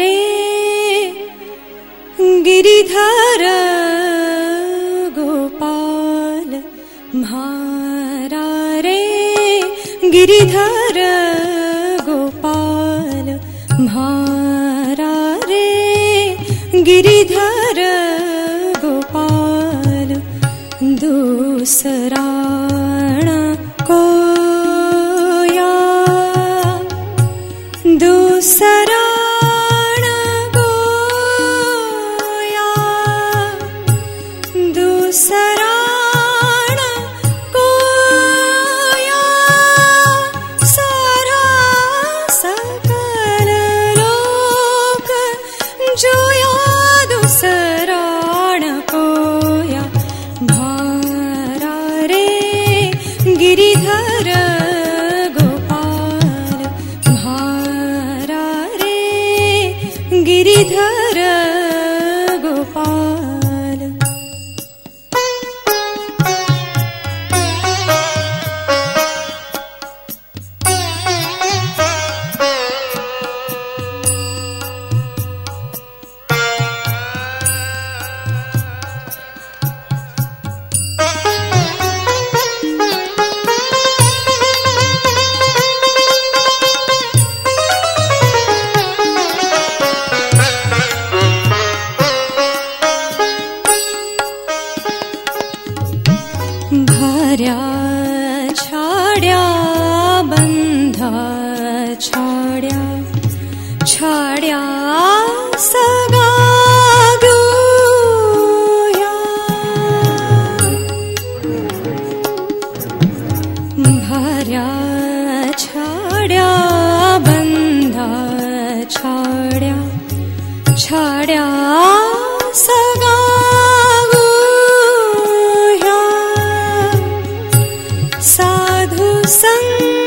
रे गिरिधर गोपाल मे गिरिधर गोपाल गोपारे गिरिधर गोपाल दूसरा कर छोड्या छोड्या सगा भर्या छोड्या बन्धा छोड्या छोड्या सगा साधु सङ्ग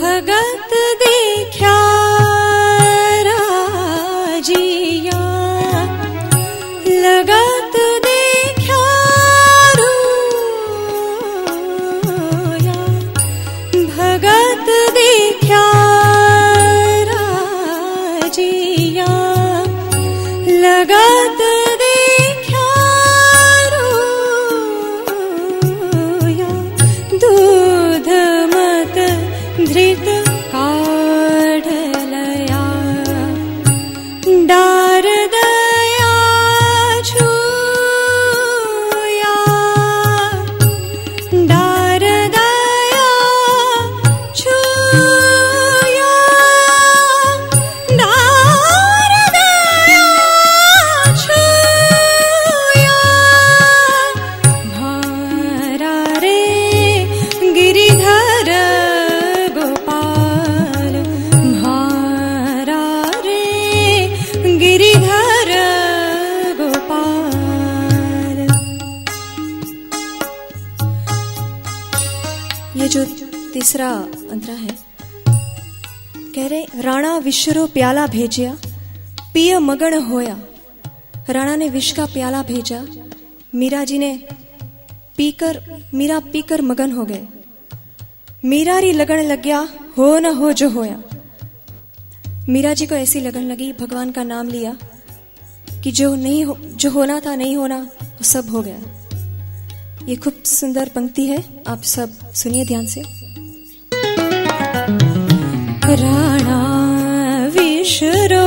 भगत देख्या। तीसरा अंतरा है। कह रहे राणा विश्व रो प्याला भेजिया पिय मगन होया। राणा ने विश्व का प्याला भेजा। मीरा जी ने पीकर मीरा पीकर मगन हो गए। मीरा री लगन लग गया हो न हो जो होया। मीरा जी को ऐसी लगन लगी भगवान का नाम लिया कि जो नहीं हो, जो होना था नहीं होना वो सब हो गया। ये खूब सुंदर पंक्ति है आप सब सुनिए ध्यान से। राणा विश्रो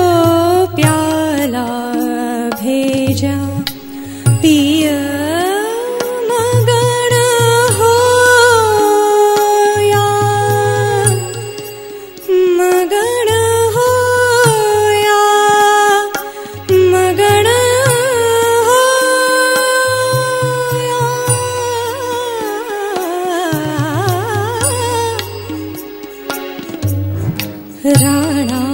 राणा